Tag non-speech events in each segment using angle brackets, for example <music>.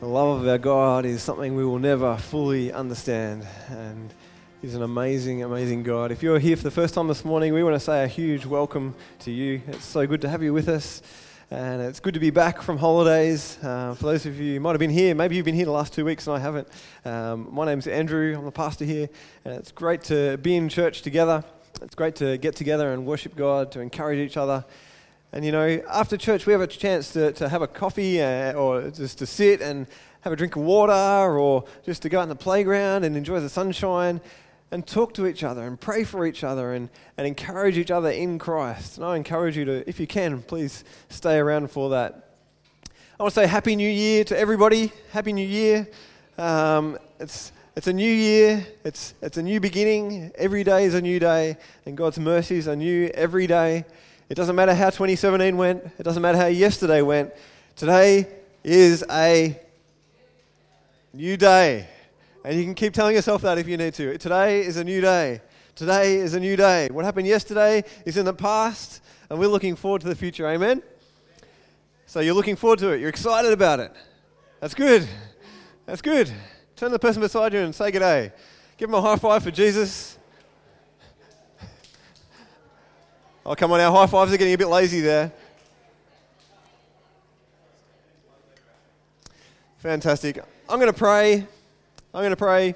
The love of our God is something we will never fully understand. And He's an amazing, amazing God. If you're here for the first time this morning, we want to say a huge welcome to you. It's so good to have you with us. And it's good to be back from holidays. Uh, for those of you who might have been here, maybe you've been here the last two weeks and I haven't. Um, my name's Andrew, I'm the pastor here. And it's great to be in church together. It's great to get together and worship God, to encourage each other. And you know, after church, we have a chance to, to have a coffee uh, or just to sit and have a drink of water or just to go out in the playground and enjoy the sunshine and talk to each other and pray for each other and, and encourage each other in Christ. And I encourage you to, if you can, please stay around for that. I want to say Happy New Year to everybody. Happy New Year. Um, it's, it's a new year, it's, it's a new beginning. Every day is a new day, and God's mercies are new every day. It doesn't matter how 2017 went, it doesn't matter how yesterday went. Today is a new day. And you can keep telling yourself that if you need to. Today is a new day. Today is a new day. What happened yesterday is in the past, and we're looking forward to the future. Amen? So you're looking forward to it. You're excited about it. That's good. That's good. Turn to the person beside you and say good day. Give them a high five for Jesus. Oh, come on, our high fives are getting a bit lazy there. Fantastic. I'm going to pray. I'm going to pray.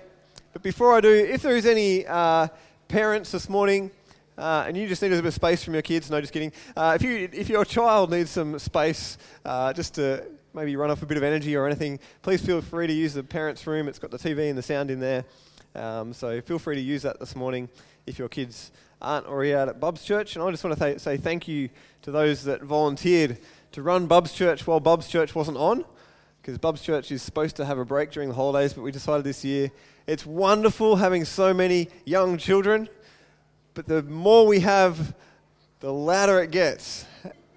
But before I do, if there is any uh, parents this morning, uh, and you just need a bit of space from your kids, no, just kidding. Uh, if, you, if your child needs some space uh, just to maybe run off a bit of energy or anything, please feel free to use the parents' room. It's got the TV and the sound in there. Um, so feel free to use that this morning if your kids already out at Bub's Church. And I just want to th- say thank you to those that volunteered to run Bub's Church while Bub's Church wasn't on because Bub's Church is supposed to have a break during the holidays, but we decided this year it's wonderful having so many young children, but the more we have, the louder it gets.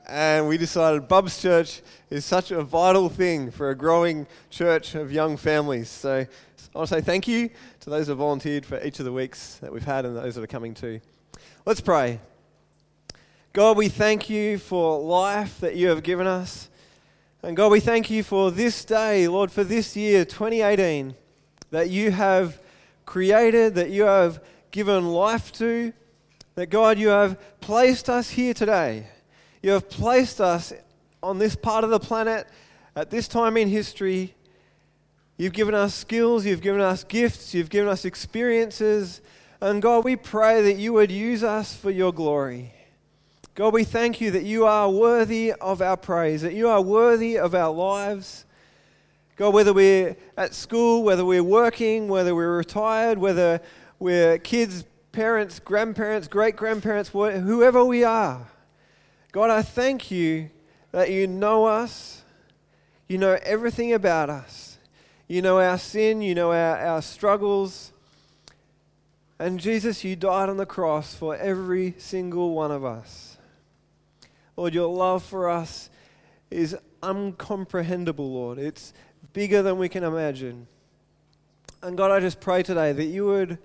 And we decided Bub's Church is such a vital thing for a growing church of young families. So I want to say thank you to those that volunteered for each of the weeks that we've had and those that are coming too. Let's pray. God, we thank you for life that you have given us. And God, we thank you for this day, Lord, for this year, 2018, that you have created, that you have given life to, that God, you have placed us here today. You have placed us on this part of the planet at this time in history. You've given us skills, you've given us gifts, you've given us experiences. And God, we pray that you would use us for your glory. God, we thank you that you are worthy of our praise, that you are worthy of our lives. God, whether we're at school, whether we're working, whether we're retired, whether we're kids, parents, grandparents, great grandparents, whoever we are, God, I thank you that you know us, you know everything about us, you know our sin, you know our, our struggles. And Jesus, you died on the cross for every single one of us. Lord, your love for us is uncomprehendable, Lord. It's bigger than we can imagine. And God, I just pray today that you would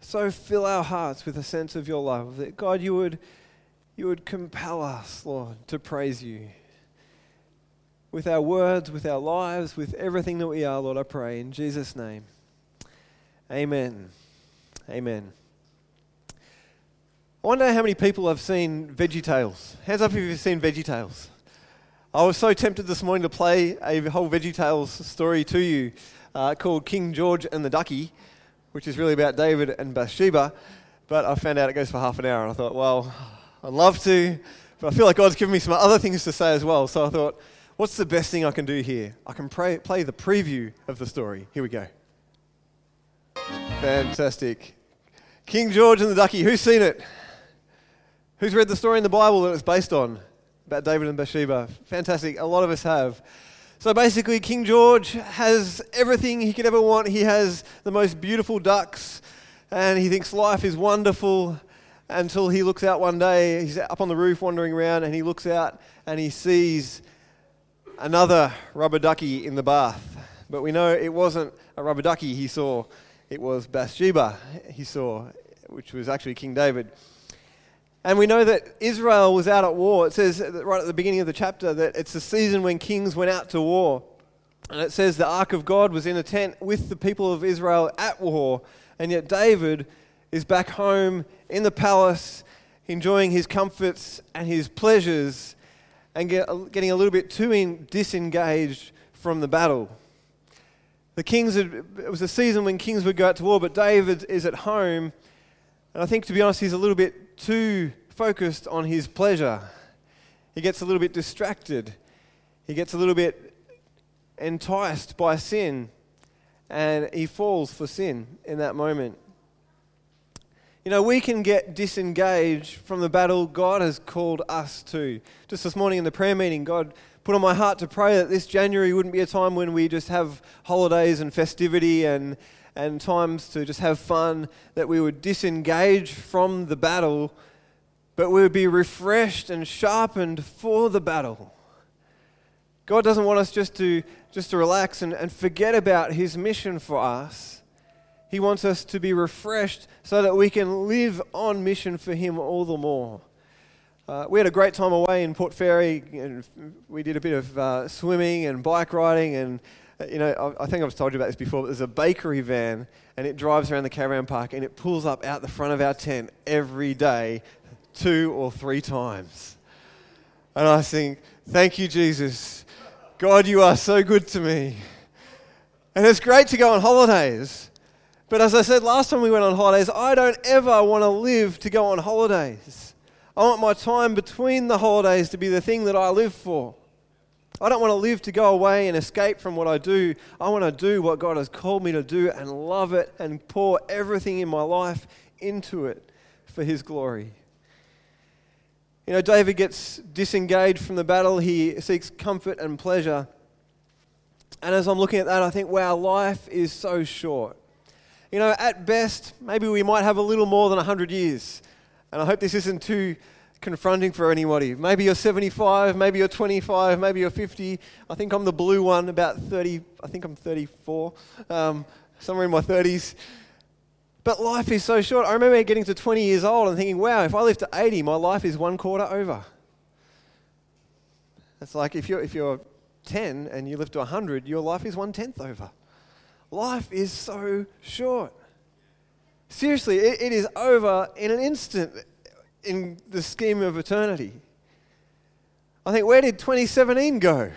so fill our hearts with a sense of your love, that God, you would, you would compel us, Lord, to praise you. With our words, with our lives, with everything that we are, Lord, I pray in Jesus' name. Amen. Amen. I wonder how many people have seen Veggie Tales. Hands up if you've seen Veggie Tales. I was so tempted this morning to play a whole Veggie Tales story to you uh, called King George and the Ducky, which is really about David and Bathsheba. But I found out it goes for half an hour, and I thought, well, I'd love to, but I feel like God's given me some other things to say as well. So I thought, what's the best thing I can do here? I can pray, play the preview of the story. Here we go. Fantastic. King George and the Ducky. Who's seen it? Who's read the story in the Bible that it's based on about David and Bathsheba? Fantastic. A lot of us have. So basically, King George has everything he could ever want. He has the most beautiful ducks, and he thinks life is wonderful until he looks out one day. He's up on the roof wandering around, and he looks out and he sees another rubber ducky in the bath. But we know it wasn't a rubber ducky he saw, it was Bathsheba he saw, which was actually King David. And we know that Israel was out at war. It says right at the beginning of the chapter that it's the season when kings went out to war. And it says the ark of God was in a tent with the people of Israel at war, and yet David is back home in the palace, enjoying his comforts and his pleasures, and get, getting a little bit too in, disengaged from the battle. The kings, had, it was a season when kings would go out to war, but David is at home, and I think, to be honest, he's a little bit too focused on his pleasure. He gets a little bit distracted. He gets a little bit enticed by sin, and he falls for sin in that moment. You know, we can get disengaged from the battle God has called us to. Just this morning in the prayer meeting, God put on my heart to pray that this January wouldn't be a time when we just have holidays and festivity and, and times to just have fun, that we would disengage from the battle, but we would be refreshed and sharpened for the battle. God doesn't want us just to, just to relax and, and forget about His mission for us. He wants us to be refreshed so that we can live on mission for Him all the more. Uh, we had a great time away in Port Fairy. And we did a bit of uh, swimming and bike riding. And, uh, you know, I, I, think I've told you about this before, but there's a bakery van and it drives around the caravan park and it pulls up out the front of our tent every day, two or three times. And I think, thank you, Jesus God, you are so good to me. And it's great to go on holidays. But as I said last time we went on holidays, I don't ever want to live to go on holidays. I want my time between the holidays to be the thing that I live for. I don't want to live to go away and escape from what I do. I want to do what God has called me to do and love it and pour everything in my life into it for His glory. You know, David gets disengaged from the battle, he seeks comfort and pleasure. And as I'm looking at that, I think, wow, life is so short. You know, at best, maybe we might have a little more than 100 years. And I hope this isn't too confronting for anybody. Maybe you're 75, maybe you're 25, maybe you're 50. I think I'm the blue one, about 30, I think I'm 34, um, somewhere in my 30s. But life is so short. I remember getting to 20 years old and thinking, wow, if I live to 80, my life is one quarter over. It's like if you're, if you're 10 and you live to 100, your life is one tenth over. Life is so short. Seriously, it, it is over in an instant in the scheme of eternity. I think, where did 2017 go?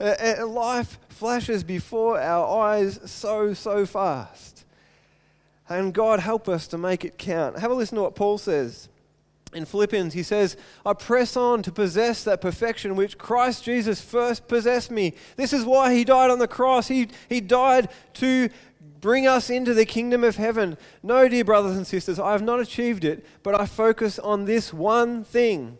Uh, life flashes before our eyes so, so fast. And God, help us to make it count. Have a listen to what Paul says. In Philippians, he says, I press on to possess that perfection which Christ Jesus first possessed me. This is why he died on the cross. He, he died to bring us into the kingdom of heaven. No, dear brothers and sisters, I have not achieved it, but I focus on this one thing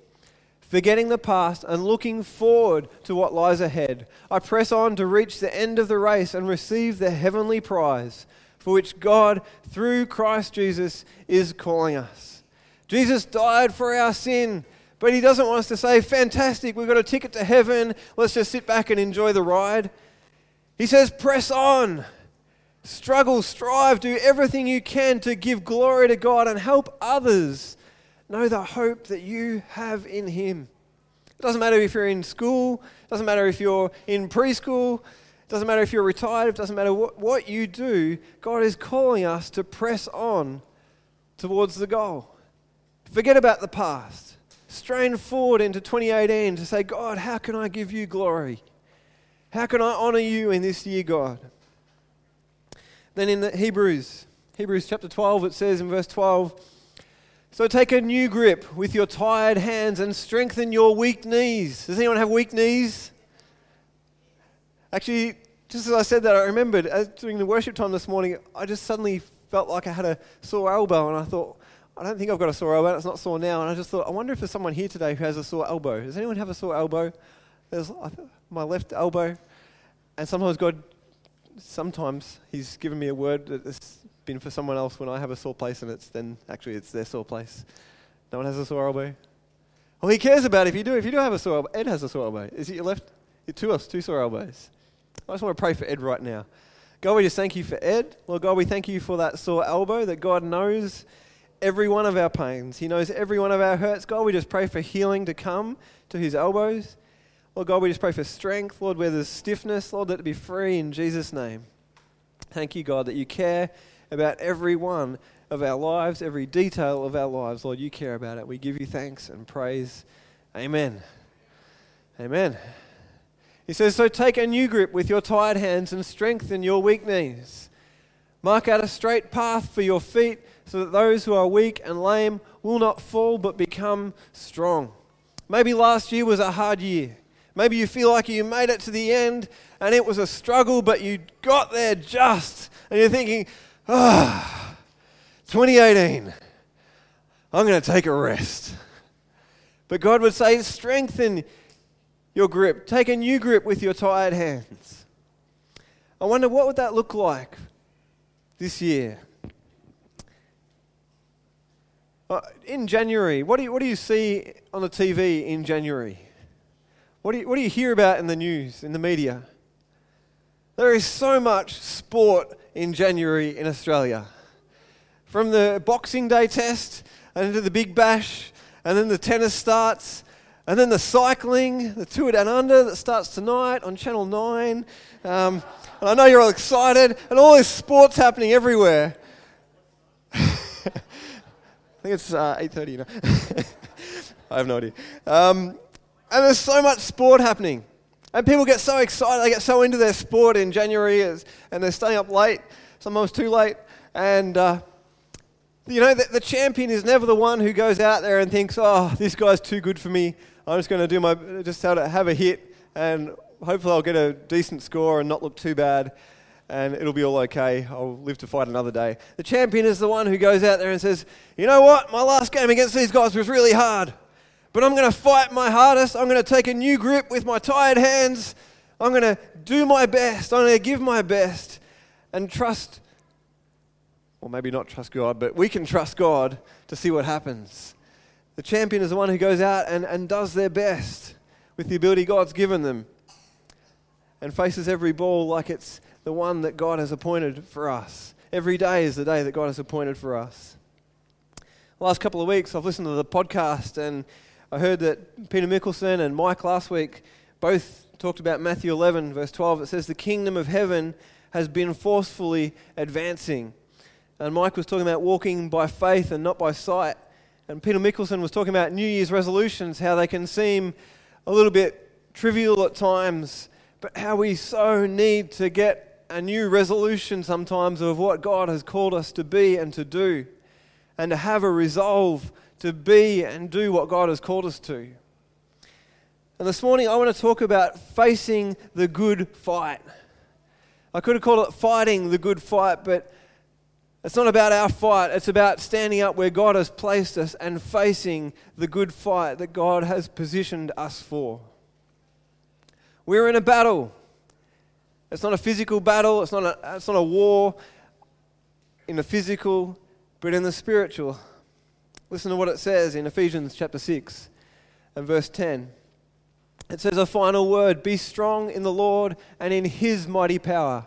forgetting the past and looking forward to what lies ahead. I press on to reach the end of the race and receive the heavenly prize for which God, through Christ Jesus, is calling us. Jesus died for our sin, but He doesn't want us to say, Fantastic, we've got a ticket to heaven, let's just sit back and enjoy the ride. He says, Press on, struggle, strive, do everything you can to give glory to God and help others know the hope that you have in Him. It doesn't matter if you're in school, it doesn't matter if you're in preschool, it doesn't matter if you're retired, it doesn't matter what, what you do, God is calling us to press on towards the goal. Forget about the past. Strain forward into 2018 to say, God, how can I give you glory? How can I honor you in this year, God? Then in the Hebrews, Hebrews chapter 12, it says in verse 12, so take a new grip with your tired hands and strengthen your weak knees. Does anyone have weak knees? Actually, just as I said that, I remembered as, during the worship time this morning, I just suddenly felt like I had a sore elbow, and I thought, I don't think I've got a sore elbow. It's not sore now. And I just thought, I wonder if there's someone here today who has a sore elbow. Does anyone have a sore elbow? There's my left elbow. And sometimes God, sometimes He's given me a word that has been for someone else when I have a sore place, and it's then actually it's their sore place. No one has a sore elbow. Well, He cares about if you do. If you do have a sore elbow, Ed has a sore elbow. Is it your left? Two us, two sore elbows. I just want to pray for Ed right now. God, we just thank you for Ed. Lord God, we thank you for that sore elbow that God knows every one of our pains. He knows every one of our hurts. God, we just pray for healing to come to his elbows. Lord God, we just pray for strength. Lord, where there's stiffness, Lord, let it be free in Jesus' name. Thank you, God, that you care about every one of our lives, every detail of our lives. Lord, you care about it. We give you thanks and praise. Amen. Amen. He says, So take a new grip with your tired hands and strengthen your weak knees. Mark out a straight path for your feet so that those who are weak and lame will not fall but become strong. Maybe last year was a hard year. Maybe you feel like you made it to the end and it was a struggle, but you got there just. And you're thinking, ah, oh, 2018, I'm going to take a rest. But God would say, strengthen your grip. Take a new grip with your tired hands. I wonder what would that look like this year? Uh, in January, what do, you, what do you see on the TV in January? What do, you, what do you hear about in the news, in the media? There is so much sport in January in Australia. From the Boxing Day test and into the Big Bash, and then the tennis starts, and then the cycling, the Tour Down Under that starts tonight on Channel 9. Um, and I know you're all excited, and all this sports happening everywhere. <laughs> I think it's uh, 8.30 you know. <laughs> I have no idea. Um, and there's so much sport happening. And people get so excited, they get so into their sport in January, and they're staying up late, sometimes too late. And, uh, you know, the, the, champion is never the one who goes out there and thinks, oh, this guy's too good for me. I'm just going to do my, just have a hit, and hopefully I'll get a decent score and not look too bad, and it'll be all okay. I'll live to fight another day. The champion is the one who goes out there and says, you know what, my last game against these guys was really hard. But I'm going to fight my hardest. I'm going to take a new grip with my tired hands. I'm going to do my best. I'm going to give my best and trust, or maybe not trust God, but we can trust God to see what happens. The champion is the one who goes out and, and does their best with the ability God's given them and faces every ball like it's the one that God has appointed for us. Every day is the day that God has appointed for us. The last couple of weeks, I've listened to the podcast and I heard that Peter Mickelson and Mike last week both talked about Matthew 11, verse 12. It says, The kingdom of heaven has been forcefully advancing. And Mike was talking about walking by faith and not by sight. And Peter Mickelson was talking about New Year's resolutions, how they can seem a little bit trivial at times, but how we so need to get a new resolution sometimes of what God has called us to be and to do, and to have a resolve to be and do what God has called us to. And this morning, I want to talk about facing the good fight. I could have called it fighting the good fight, but it's not about our fight. It's about standing up where God has placed us and facing the good fight that God has positioned us for. We're in a battle. It's not a physical battle, it's not a, it's not a war in the physical, but in the spiritual. Listen to what it says in Ephesians chapter 6 and verse 10. It says a final word Be strong in the Lord and in his mighty power.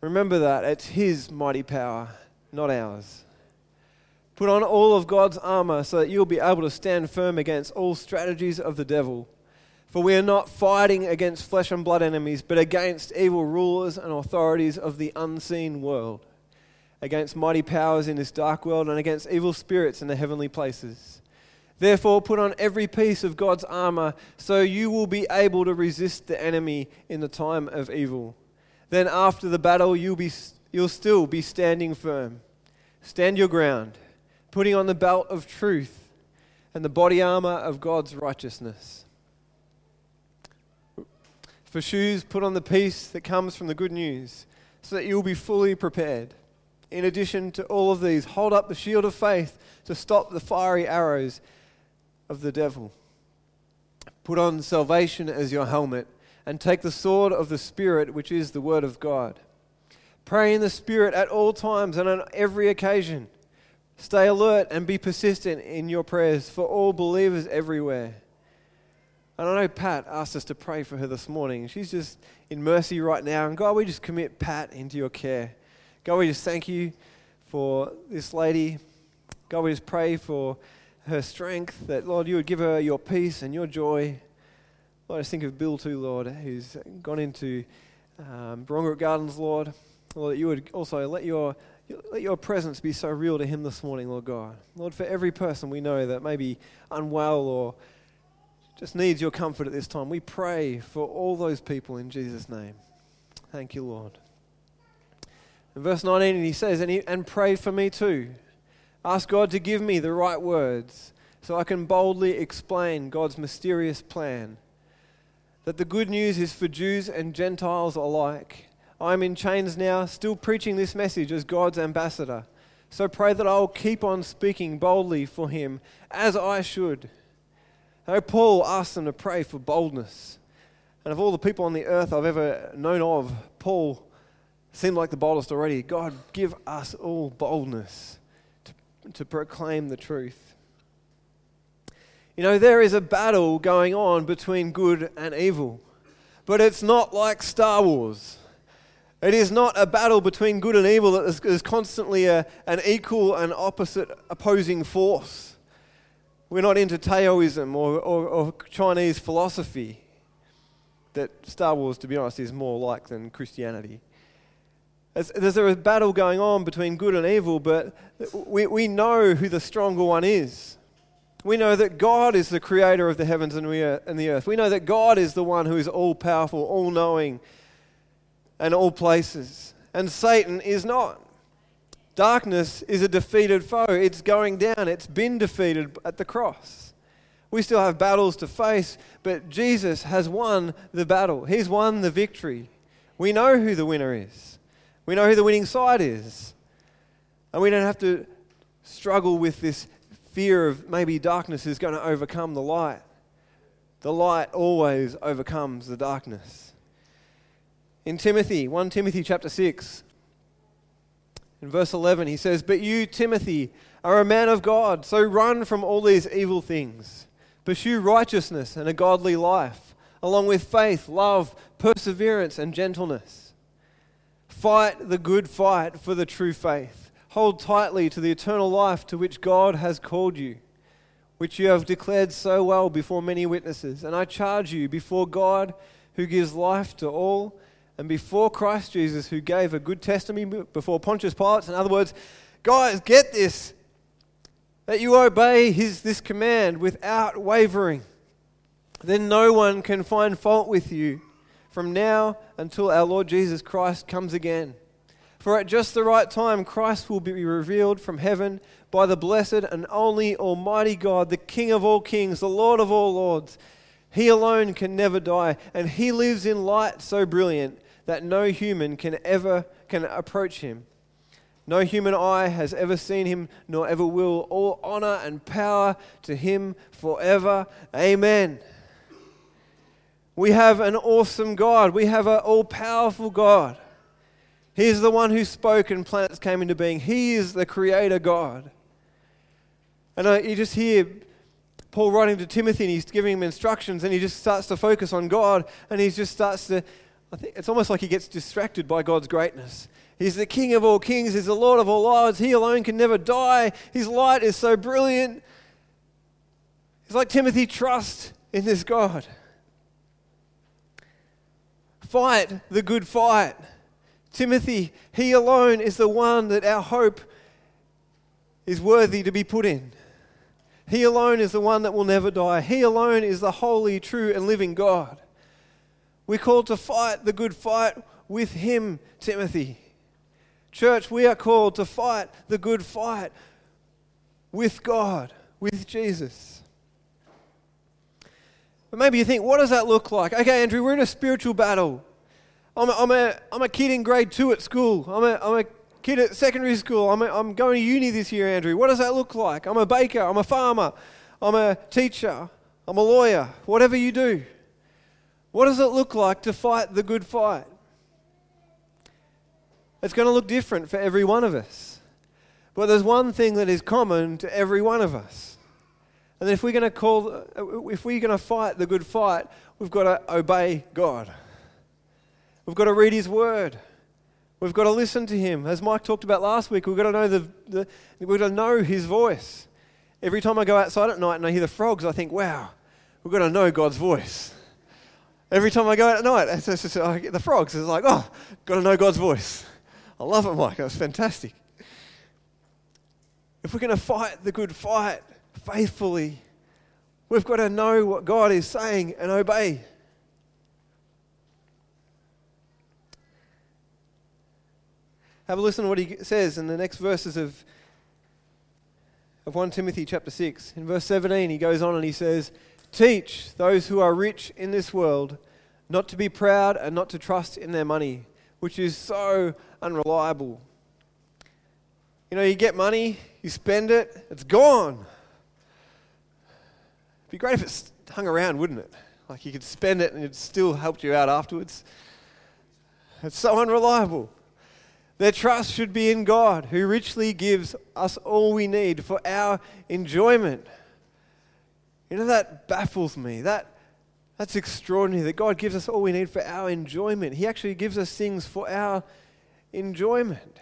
Remember that. It's his mighty power, not ours. Put on all of God's armor so that you'll be able to stand firm against all strategies of the devil. For we are not fighting against flesh and blood enemies, but against evil rulers and authorities of the unseen world against mighty powers in this dark world and against evil spirits in the heavenly places. Therefore, put on every piece of God's armor so you will be able to resist the enemy in the time of evil. Then, after the battle, you'll, be, you'll still be standing firm. Stand your ground, putting on the belt of truth and the body armor of God's righteousness. For shoes, put on the peace that comes from the good news so that you'll be fully prepared. In addition to all of these, hold up the shield of faith to stop the fiery arrows of the devil. Put on salvation as your helmet and take the sword of the Spirit, which is the Word of God. Pray in the Spirit at all times and on every occasion. Stay alert and be persistent in your prayers for all believers everywhere. And I know Pat asked us to pray for her this morning. She's just in mercy right now. And God, we just commit Pat into your care. God, we just thank you for this lady. God, we just pray for her strength, that, Lord, you would give her your peace and your joy. Lord, I just think of Bill too, Lord, who's gone into um, Gardens, Lord. Lord, that you would also let your, let your presence be so real to him this morning, Lord God. Lord, for every person we know that may be unwell or just needs your comfort at this time, we pray for all those people in Jesus' name. Thank you, Lord. In verse 19, he says, and, he, and pray for me too. Ask God to give me the right words so I can boldly explain God's mysterious plan. That the good news is for Jews and Gentiles alike. I am in chains now, still preaching this message as God's ambassador. So pray that I will keep on speaking boldly for him as I should. Now, Paul asked them to pray for boldness. And of all the people on the earth I've ever known of, Paul seemed like the boldest already. God, give us all boldness to, to proclaim the truth. You know, there is a battle going on between good and evil, but it's not like Star Wars. It is not a battle between good and evil that is, is constantly a, an equal and opposite opposing force. We're not into Taoism or, or, or Chinese philosophy that Star Wars, to be honest, is more like than Christianity. There's a battle going on between good and evil, but we, we know who the stronger one is. We know that God is the creator of the heavens and the earth. We know that God is the one who is all powerful, all knowing, and all places. And Satan is not. Darkness is a defeated foe. It's going down. It's been defeated at the cross. We still have battles to face, but Jesus has won the battle. He's won the victory. We know who the winner is. We know who the winning side is. And we don't have to struggle with this fear of maybe darkness is going to overcome the light. The light always overcomes the darkness. In Timothy, 1 Timothy chapter 6, in verse 11, he says, But you, Timothy, are a man of God, so run from all these evil things. Pursue righteousness and a godly life, along with faith, love, perseverance, and gentleness. Fight the good fight for the true faith. Hold tightly to the eternal life to which God has called you, which you have declared so well before many witnesses. And I charge you before God, who gives life to all, and before Christ Jesus, who gave a good testimony before Pontius Pilate. In other words, guys, get this that you obey his, this command without wavering. Then no one can find fault with you from now until our Lord Jesus Christ comes again. For at just the right time, Christ will be revealed from heaven by the blessed and only Almighty God, the King of all kings, the Lord of all lords. He alone can never die, and he lives in light so brilliant that no human can ever can approach him. No human eye has ever seen him, nor ever will. All honor and power to him forever. Amen. We have an awesome God. We have an all powerful God. He's the one who spoke and planets came into being. He is the creator God. And you just hear Paul writing to Timothy and he's giving him instructions and he just starts to focus on God and he just starts to, I think it's almost like he gets distracted by God's greatness. He's the King of all kings, He's the Lord of all lords. He alone can never die. His light is so brilliant. It's like Timothy, trust in this God. Fight the good fight. Timothy, he alone is the one that our hope is worthy to be put in. He alone is the one that will never die. He alone is the holy, true, and living God. We're called to fight the good fight with Him, Timothy. Church, we are called to fight the good fight with God, with Jesus. But maybe you think, what does that look like? Okay, Andrew, we're in a spiritual battle. I'm a, I'm a, I'm a kid in grade two at school. I'm a, I'm a kid at secondary school. I'm, a, I'm going to uni this year, Andrew. What does that look like? I'm a baker. I'm a farmer. I'm a teacher. I'm a lawyer. Whatever you do. What does it look like to fight the good fight? It's going to look different for every one of us. But there's one thing that is common to every one of us. And if we're going to call, uh, if we're going to fight the good fight, we've got to obey God. We've got to read His Word. We've got to listen to Him. As Mike talked about last week, we've got to know the, the we've got to know His voice. Every time I go outside at night and I hear the frogs, I think, wow, we've got to know God's voice. Every time I go out at night, it's I get the frogs. It's like, oh, got to know God's voice. I love it, Mike. It was fantastic. If we're going to fight the good fight faithfully, we've got to know what God is saying and obey. Have a listen to what he says in the next verses of, of 1 Timothy chapter 6. In verse 17, he goes on and he says, Teach those who are rich in this world not to be proud and not to trust in their money, which is so unreliable. You know, you get money, you spend it, it's gone. It'd be great if it hung around, wouldn't it? Like you could spend it and it still helped you out afterwards. It's so unreliable. Their trust should be in God, who richly gives us all we need for our enjoyment. You know, that baffles me. That, that's extraordinary that God gives us all we need for our enjoyment. He actually gives us things for our enjoyment.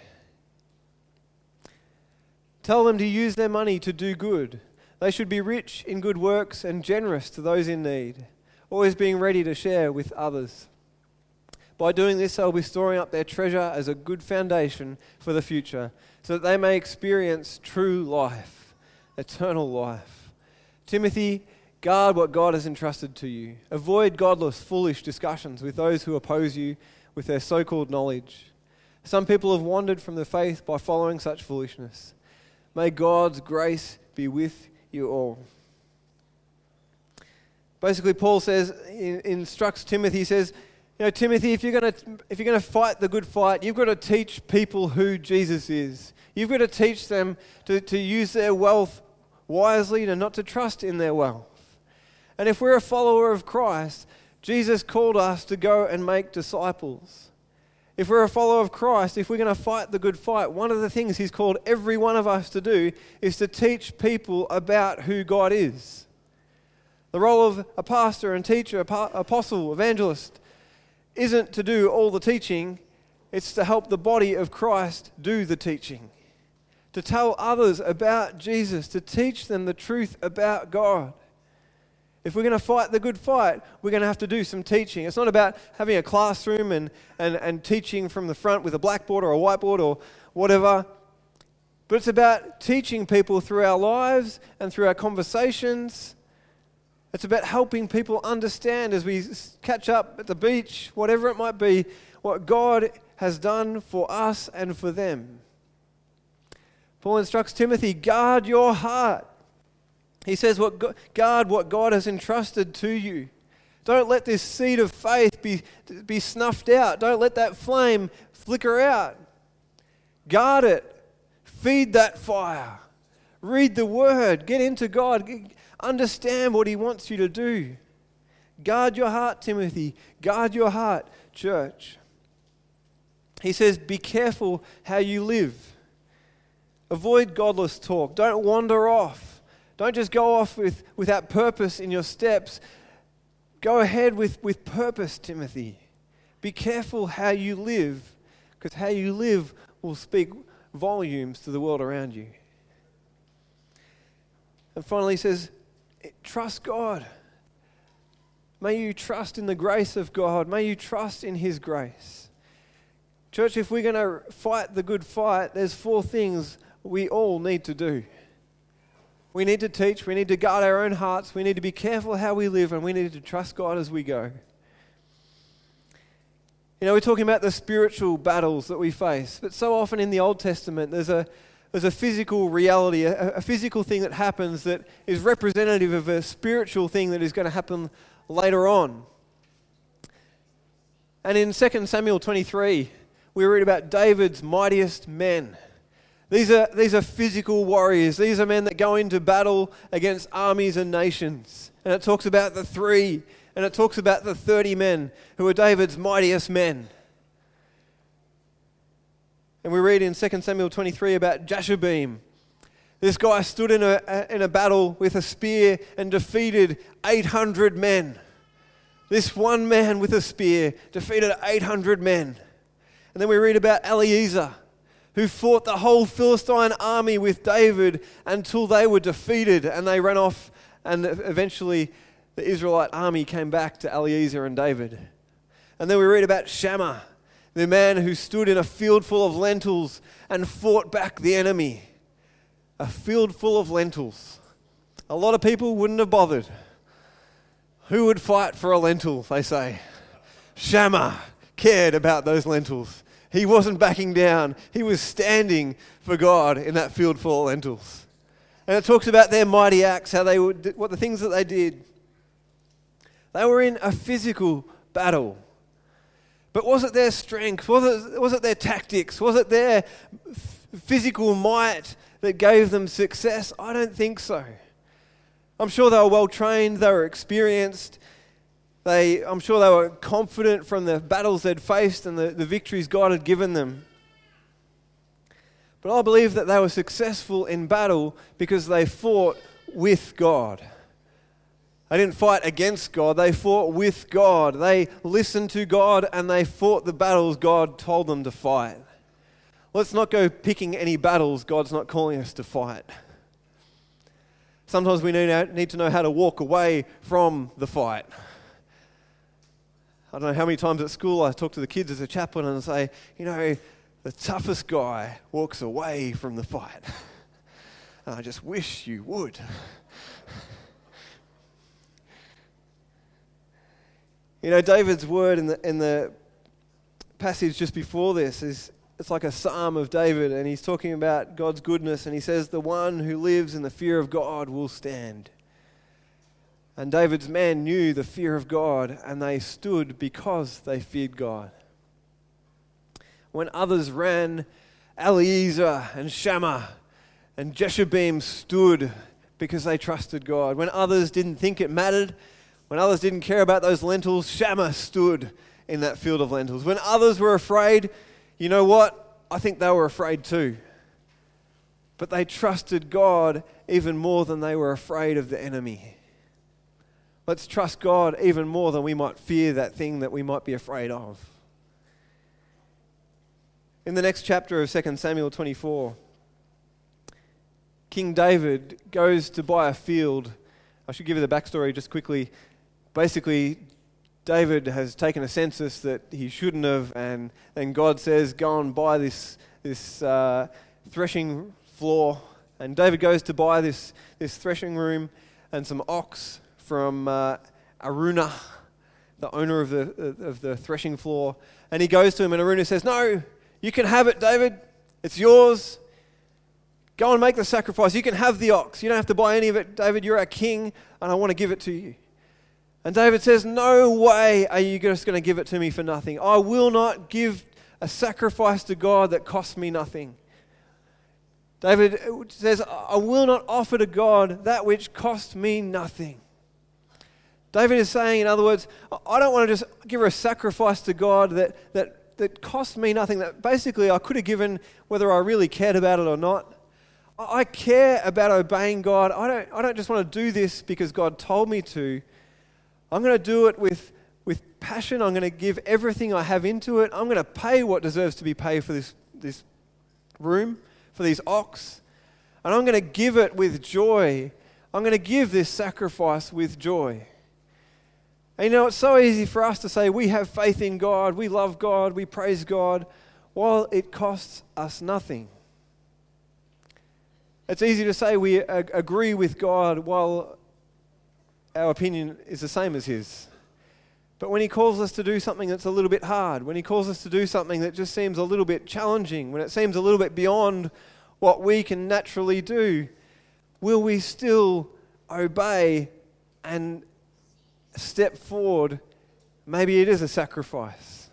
Tell them to use their money to do good. They should be rich in good works and generous to those in need, always being ready to share with others. By doing this, they'll be storing up their treasure as a good foundation for the future, so that they may experience true life, eternal life. Timothy, guard what God has entrusted to you. Avoid godless, foolish discussions with those who oppose you with their so called knowledge. Some people have wandered from the faith by following such foolishness. May God's grace be with you all. Basically, Paul says, instructs Timothy, he says, you know, Timothy, if you're going to if you're going to fight the good fight, you've got to teach people who Jesus is. You've got to teach them to, to use their wealth wisely and not to trust in their wealth. And if we're a follower of Christ, Jesus called us to go and make disciples. If we're a follower of Christ, if we're going to fight the good fight, one of the things He's called every one of us to do is to teach people about who God is. The role of a pastor and teacher, apostle, evangelist, isn't to do all the teaching, it's to help the body of Christ do the teaching. To tell others about Jesus, to teach them the truth about God. If we're going to fight the good fight, we're going to have to do some teaching. It's not about having a classroom and, and, and teaching from the front with a blackboard or a whiteboard or whatever. But it's about teaching people through our lives and through our conversations it's about helping people understand as we catch up at the beach, whatever it might be, what God has done for us and for them. Paul instructs Timothy guard your heart. He says, what guard what God has entrusted to you. Don't let this seed of faith be, be snuffed out. Don't let that flame flicker out. Guard it. Feed that fire. Read the word. Get into God. Understand what He wants you to do. Guard your heart, Timothy. Guard your heart, church. He says, Be careful how you live. Avoid godless talk. Don't wander off. Don't just go off with, without purpose in your steps. Go ahead with, with purpose, Timothy. Be careful how you live, because how you live will speak volumes to the world around you. And finally, he says, Trust God. May you trust in the grace of God. May you trust in His grace. Church, if we're going to fight the good fight, there's four things we all need to do. We need to teach, we need to guard our own hearts, we need to be careful how we live, and we need to trust God as we go. You know, we're talking about the spiritual battles that we face, but so often in the Old Testament, there's a, there's a physical reality, a, a, physical thing that happens that is representative of a spiritual thing that is going to happen later on. And in 2 Samuel 23, we read about David's mightiest men. These are, these are physical warriors. These are men that go into battle against armies and nations. And it talks about the three, and it talks about the 30 men who are David's mightiest men. And we read in 2 Samuel 23 about Jashobeam. This guy stood in a, in a battle with a spear and defeated 800 men. This one man with a spear defeated 800 men. And then we read about Eleazar, who fought the whole Philistine army with David until they were defeated and they ran off and eventually the Israelite army came back to Eleazar and David. And then we read about Shammah, the man who stood in a field full of lentils and fought back the enemy. A field full of lentils. A lot of people wouldn't have bothered. Who would fight for a lentil, they say? Shammah cared about those lentils. He wasn't backing down, he was standing for God in that field full of lentils. And it talks about their mighty acts, how they would, what the things that they did. They were in a physical battle. But was it their strength? Was it, was it their tactics? Was it their physical might that gave them success? I don't think so. I'm sure they were well trained, they were experienced, they, I'm sure they were confident from the battles they'd faced and the, the victories God had given them. But I believe that they were successful in battle because they fought with God. They didn't fight against God, they fought with God. They listened to God and they fought the battles God told them to fight. Let's not go picking any battles God's not calling us to fight. Sometimes we need to know how to walk away from the fight. I don't know how many times at school I talk to the kids as a chaplain and say, you know, the toughest guy walks away from the fight. And I just wish you would. You know, David's word in the, in the passage just before this is it's like a psalm of David, and he's talking about God's goodness, and he says, The one who lives in the fear of God will stand. And David's men knew the fear of God, and they stood because they feared God. When others ran, Eleazar and Shammah and Jashobeam stood because they trusted God. When others didn't think it mattered, when others didn't care about those lentils, Shammah stood in that field of lentils. When others were afraid, you know what? I think they were afraid too. But they trusted God even more than they were afraid of the enemy. Let's trust God even more than we might fear that thing that we might be afraid of. In the next chapter of 2 Samuel 24, King David goes to buy a field. I should give you the backstory just quickly basically, David has taken a census that he shouldn't have, and then God says, Go and buy this, this uh, threshing floor. And David goes to buy this, this threshing room and some ox from uh, Araunah, the owner of the, of the threshing floor. And he goes to him, and Araunah says, No, you can have it, David. It's yours. Go and make the sacrifice. You can have the ox. You don't have to buy any of it, David. You're our king, and I want to give it to you. And David says, No way are you just going to give it to me for nothing. I will not give a sacrifice to God that costs me nothing. David says, I will not offer to God that which cost me nothing. David is saying, in other words, I don't want to just give a sacrifice to God that, that, that cost me nothing, that basically I could have given whether I really cared about it or not. I care about obeying God. I don't, I don't just want to do this because God told me to. I'm going to do it with, with passion. I'm going to give everything I have into it. I'm going to pay what deserves to be paid for this, this room, for these ox. And I'm going to give it with joy. I'm going to give this sacrifice with joy. And you know, it's so easy for us to say we have faith in God, we love God, we praise God, while it costs us nothing. It's easy to say we agree with God while our opinion is the same as His. But when He calls us to do something that's a little bit hard, when He calls us to do something that just seems a little bit challenging, when it seems a little bit beyond what we can naturally do, will we still obey and step forward? Maybe it is a sacrifice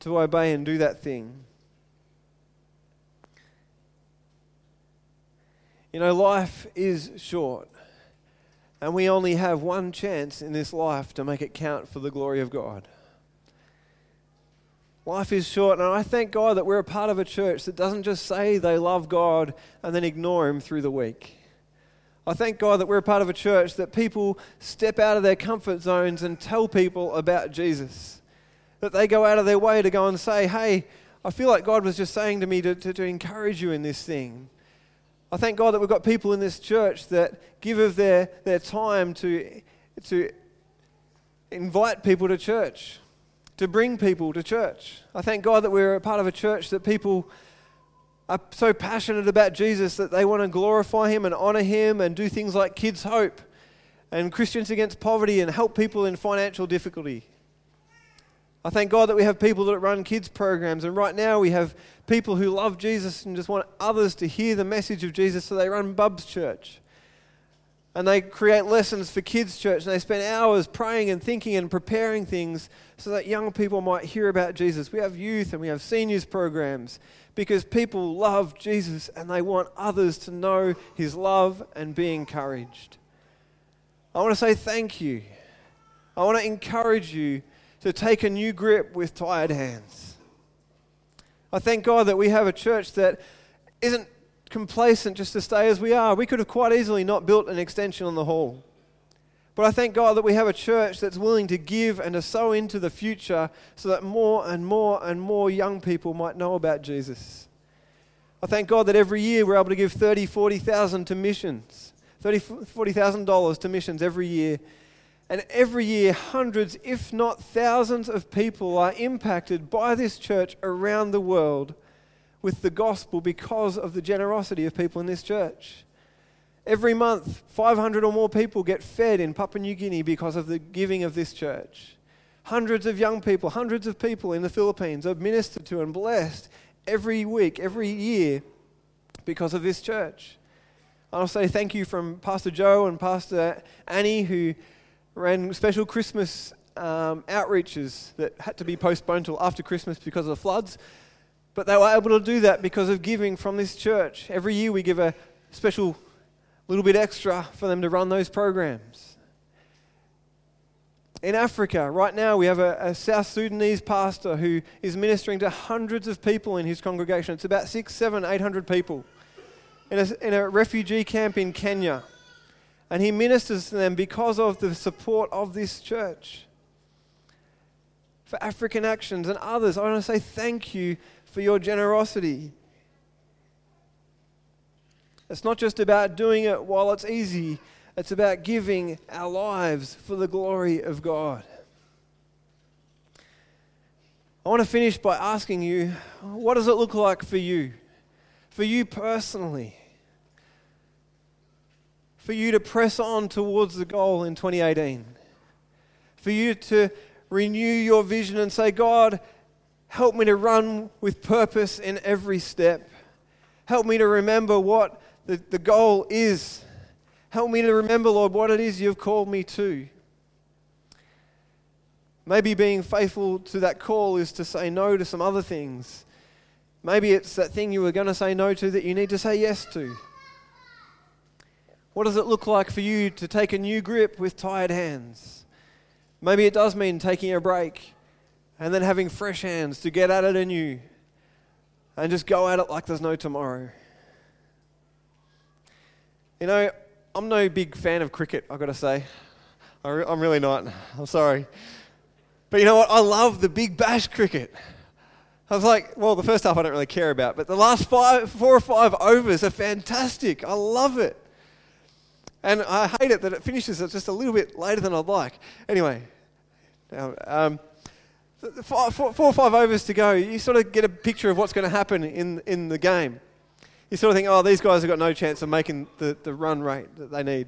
to obey and do that thing. You know, life is short. And we only have one chance in this life to make it count for the glory of God. Life is short, and I thank God that we're a part of a church that doesn't just say they love God and then ignore Him through the week. I thank God that we're a part of a church that people step out of their comfort zones and tell people about Jesus. That they go out of their way to go and say, hey, I feel like God was just saying to me to, to, to encourage you in this thing. I thank God that we've got people in this church that give of their, their time to to invite people to church, to bring people to church. I thank God that we're a part of a church that people are so passionate about Jesus that they want to glorify Him and honor Him and do things like Kids Hope and Christians Against Poverty and help people in financial difficulty. I thank God that we have people that run kids programs, and right now we have people who love Jesus and just want others to hear the message of Jesus, so they run Bub's Church. And they create lessons for kids' church, and they spend hours praying and thinking and preparing things so that young people might hear about Jesus. We have youth and we have seniors programs because people love Jesus and they want others to know his love and be encouraged. I want to say thank you. I want to encourage you to take a new grip with tired hands. I thank God that we have a church that isn't complacent just to stay as we are. We could have quite easily not built an extension on the hall. But I thank God that we have a church that's willing to give and to sow into the future so that more and more and more young people might know about Jesus. I thank God that every year we're able to give 30, 40,000 to missions, 30, 40,000 dollars to missions every year and every year, hundreds, if not thousands, of people are impacted by this church around the world with the gospel because of the generosity of people in this church. Every month, 500 or more people get fed in Papua New Guinea because of the giving of this church. Hundreds of young people, hundreds of people in the Philippines are ministered to and blessed every week, every year because of this church. I'll say thank you from Pastor Joe and Pastor Annie, who ran special Christmas um, outreaches that had to be postponed till after Christmas because of the floods. But they were able to do that because of giving from this church. Every year we give a special little bit extra for them to run those programs. In Africa, right now, we have a, a, South Sudanese pastor who is ministering to hundreds of people in his congregation. It's about six, seven, eight hundred people in a, in a refugee camp in Kenya and he ministers to them because of the support of this church. For African Actions and others, I want to say thank you for your generosity. It's not just about doing it while it's easy, it's about giving our lives for the glory of God. I want to finish by asking you what does it look like for you? For you personally? for you to press on towards the goal in 2018. For you to renew your vision and say, God, help me to run with purpose in every step. Help me to remember what the, the goal is. Help me to remember, Lord, what it is you've called me to. Maybe being faithful to that call is to say no to some other things. Maybe it's that thing you were going to say no to that you need to say yes to. What does it look like for you to take a new grip with tired hands? Maybe it does mean taking a break and then having fresh hands to get at it anew and just go at it like there's no tomorrow. You know, I'm no big fan of cricket, I've got to say. I'm really not. I'm sorry. But you know what? I love the big bash cricket. I was like, well, the first half I don't really care about, but the last five, four or five overs are fantastic. I love it. And I hate it that it finishes just a little bit later than I'd like. Anyway, um, four, four, four or five overs to go, you sort of get a picture of what's going to happen in, in the game. You sort of think, oh, these guys have got no chance of making the, the run rate that they need.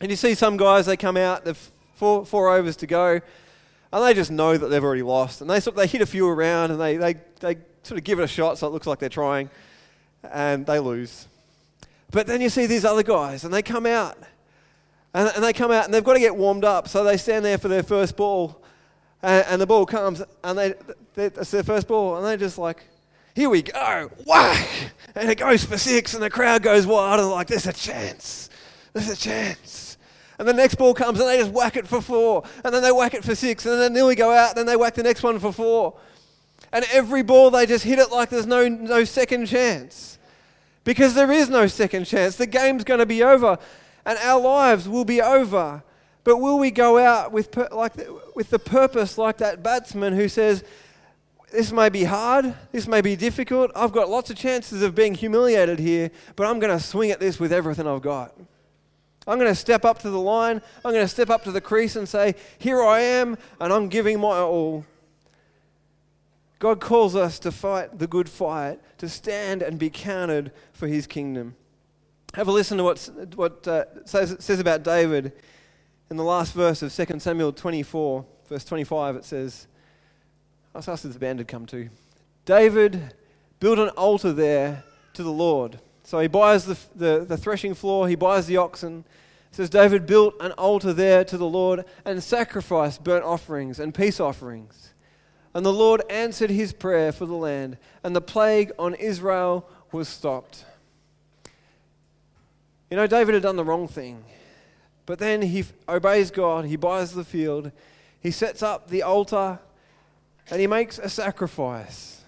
And you see some guys, they come out, they've four, four overs to go, and they just know that they've already lost. And they, sort of, they hit a few around and they, they, they sort of give it a shot so it looks like they're trying, and they lose. But then you see these other guys, and they come out. And, and they come out, and they've got to get warmed up. So they stand there for their first ball, and, and the ball comes, and they, they, it's their first ball, and they're just like, here we go, whack! And it goes for six, and the crowd goes wild, and like, there's a chance. There's a chance. And the next ball comes, and they just whack it for four. And then they whack it for six, and then they nearly go out, and then they whack the next one for four. And every ball, they just hit it like there's no, no second chance because there is no second chance. The game's going to be over and our lives will be over. But will we go out with, per, like the, with the purpose like that batsman who says, This may be hard, this may be difficult, I've got lots of chances of being humiliated here, but I'm going to swing at this with everything I've got. I'm going to step up to the line. I'm going to step up to the crease and say, Here I am, and I'm giving my all. God calls us to fight the good fight, to stand and be counted for his kingdom. Have a listen to what, what uh, says, says about David in the last verse of 2 Samuel 24, verse 25. It says, I'll ask the band to come to. David built an altar there to the Lord. So he buys the, the, the threshing floor, he buys the oxen. It says David built an altar there to the Lord and sacrificed burnt offerings and peace offerings. And the Lord answered his prayer for the land, and the plague on Israel was stopped. You know, David had done the wrong thing. But then he obeys God, he buys the field, he sets up the altar, and he makes a sacrifice.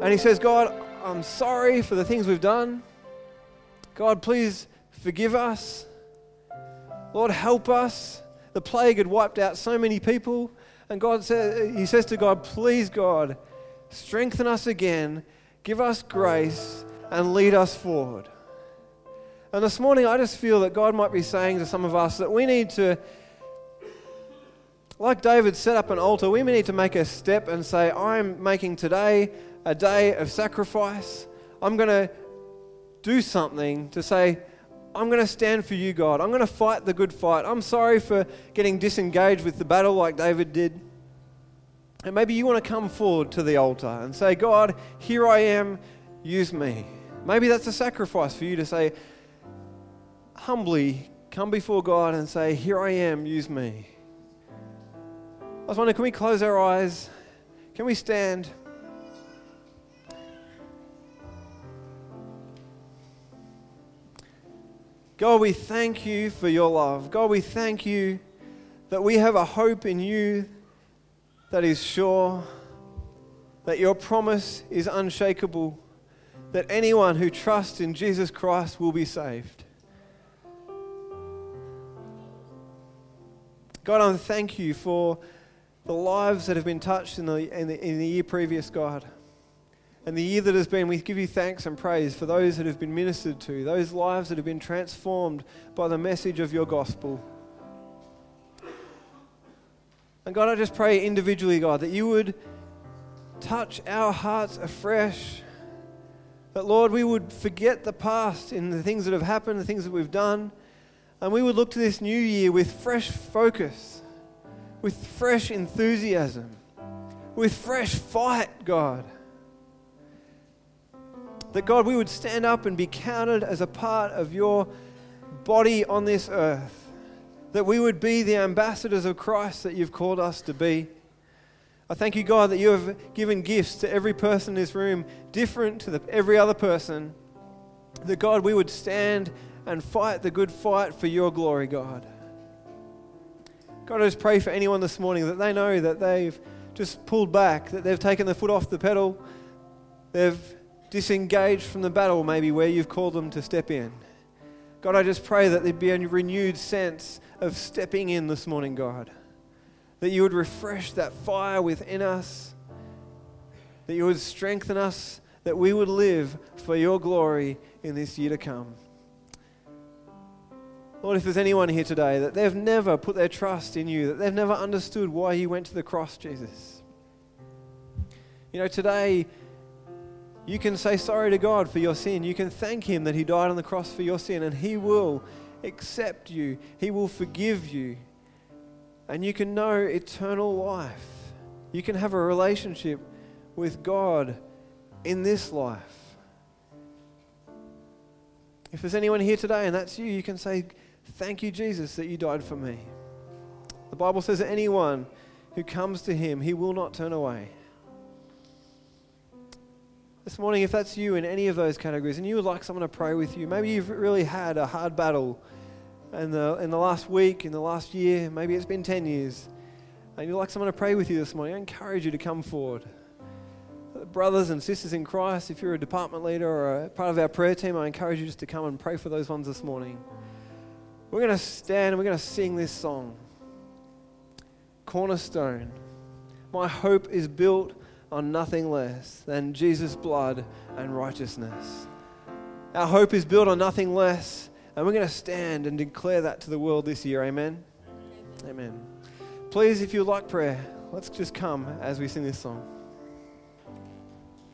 And he says, God, I'm sorry for the things we've done. God, please forgive us. Lord, help us. The plague had wiped out so many people. And God says, he says to God, please, God, strengthen us again, give us grace, and lead us forward. And this morning, I just feel that God might be saying to some of us that we need to, like David set up an altar, we need to make a step and say, I'm making today a day of sacrifice. I'm going to do something to say, I'm going to stand for you, God. I'm going to fight the good fight. I'm sorry for getting disengaged with the battle like David did. And maybe you want to come forward to the altar and say, God, here I am, use me. Maybe that's a sacrifice for you to say, humbly come before God and say, Here I am, use me. I was wondering, can we close our eyes? Can we stand? God, we thank you for your love. God, we thank you that we have a hope in you that is sure, that your promise is unshakable, that anyone who trusts in Jesus Christ will be saved. God, I thank you for the lives that have been touched in the, in the, in the year previous, God. And the year that has been, we give you thanks and praise for those that have been ministered to, those lives that have been transformed by the message of your gospel. And God, I just pray individually, God, that you would touch our hearts afresh. That, Lord, we would forget the past in the things that have happened, the things that we've done, and we would look to this new year with fresh focus, with fresh enthusiasm, with fresh fight, God that God, we would stand up and be counted as a part of your body on this earth. That we would be the ambassadors of Christ that you've called us to be. I thank you, God, that you have given gifts to every person in this room, different to the, every other person. That, God, we would stand and fight the good fight for your glory, God. God, I just pray for anyone this morning that they know that they've just pulled back, that they've taken the foot off the pedal, they've disengaged from the battle, maybe where you've called them to step in. God, I just pray that there'd be a renewed sense of stepping in this morning, God. That you would refresh that fire within us, that you would strengthen us, that we would live for your glory in this year to come. Lord, if there's anyone here today that they've never put their trust in you, that they've never understood why you went to the cross, Jesus. You know, today you can say sorry to God for your sin. You can thank Him that He died on the cross for your sin, and He will accept you, He will forgive you, and you can know eternal life. You can have a relationship with God in this life. If there's anyone here today and that's you, you can say, Thank you, Jesus, that you died for me. The Bible says that anyone who comes to Him, He will not turn away. This morning, if that's you in any of those categories and you would like someone to pray with you, maybe you've really had a hard battle in the, in the last week, in the last year, maybe it's been 10 years, and you'd like someone to pray with you this morning, I encourage you to come forward. Brothers and sisters in Christ, if you're a department leader or a part of our prayer team, I encourage you just to come and pray for those ones this morning. We're going to stand and we're going to sing this song Cornerstone. My hope is built on nothing less than Jesus' blood and righteousness. Our hope is built on nothing less And we're going to stand and declare that to the world this year. Amen. Amen. Please, if you like prayer, let's just come as we sing this song.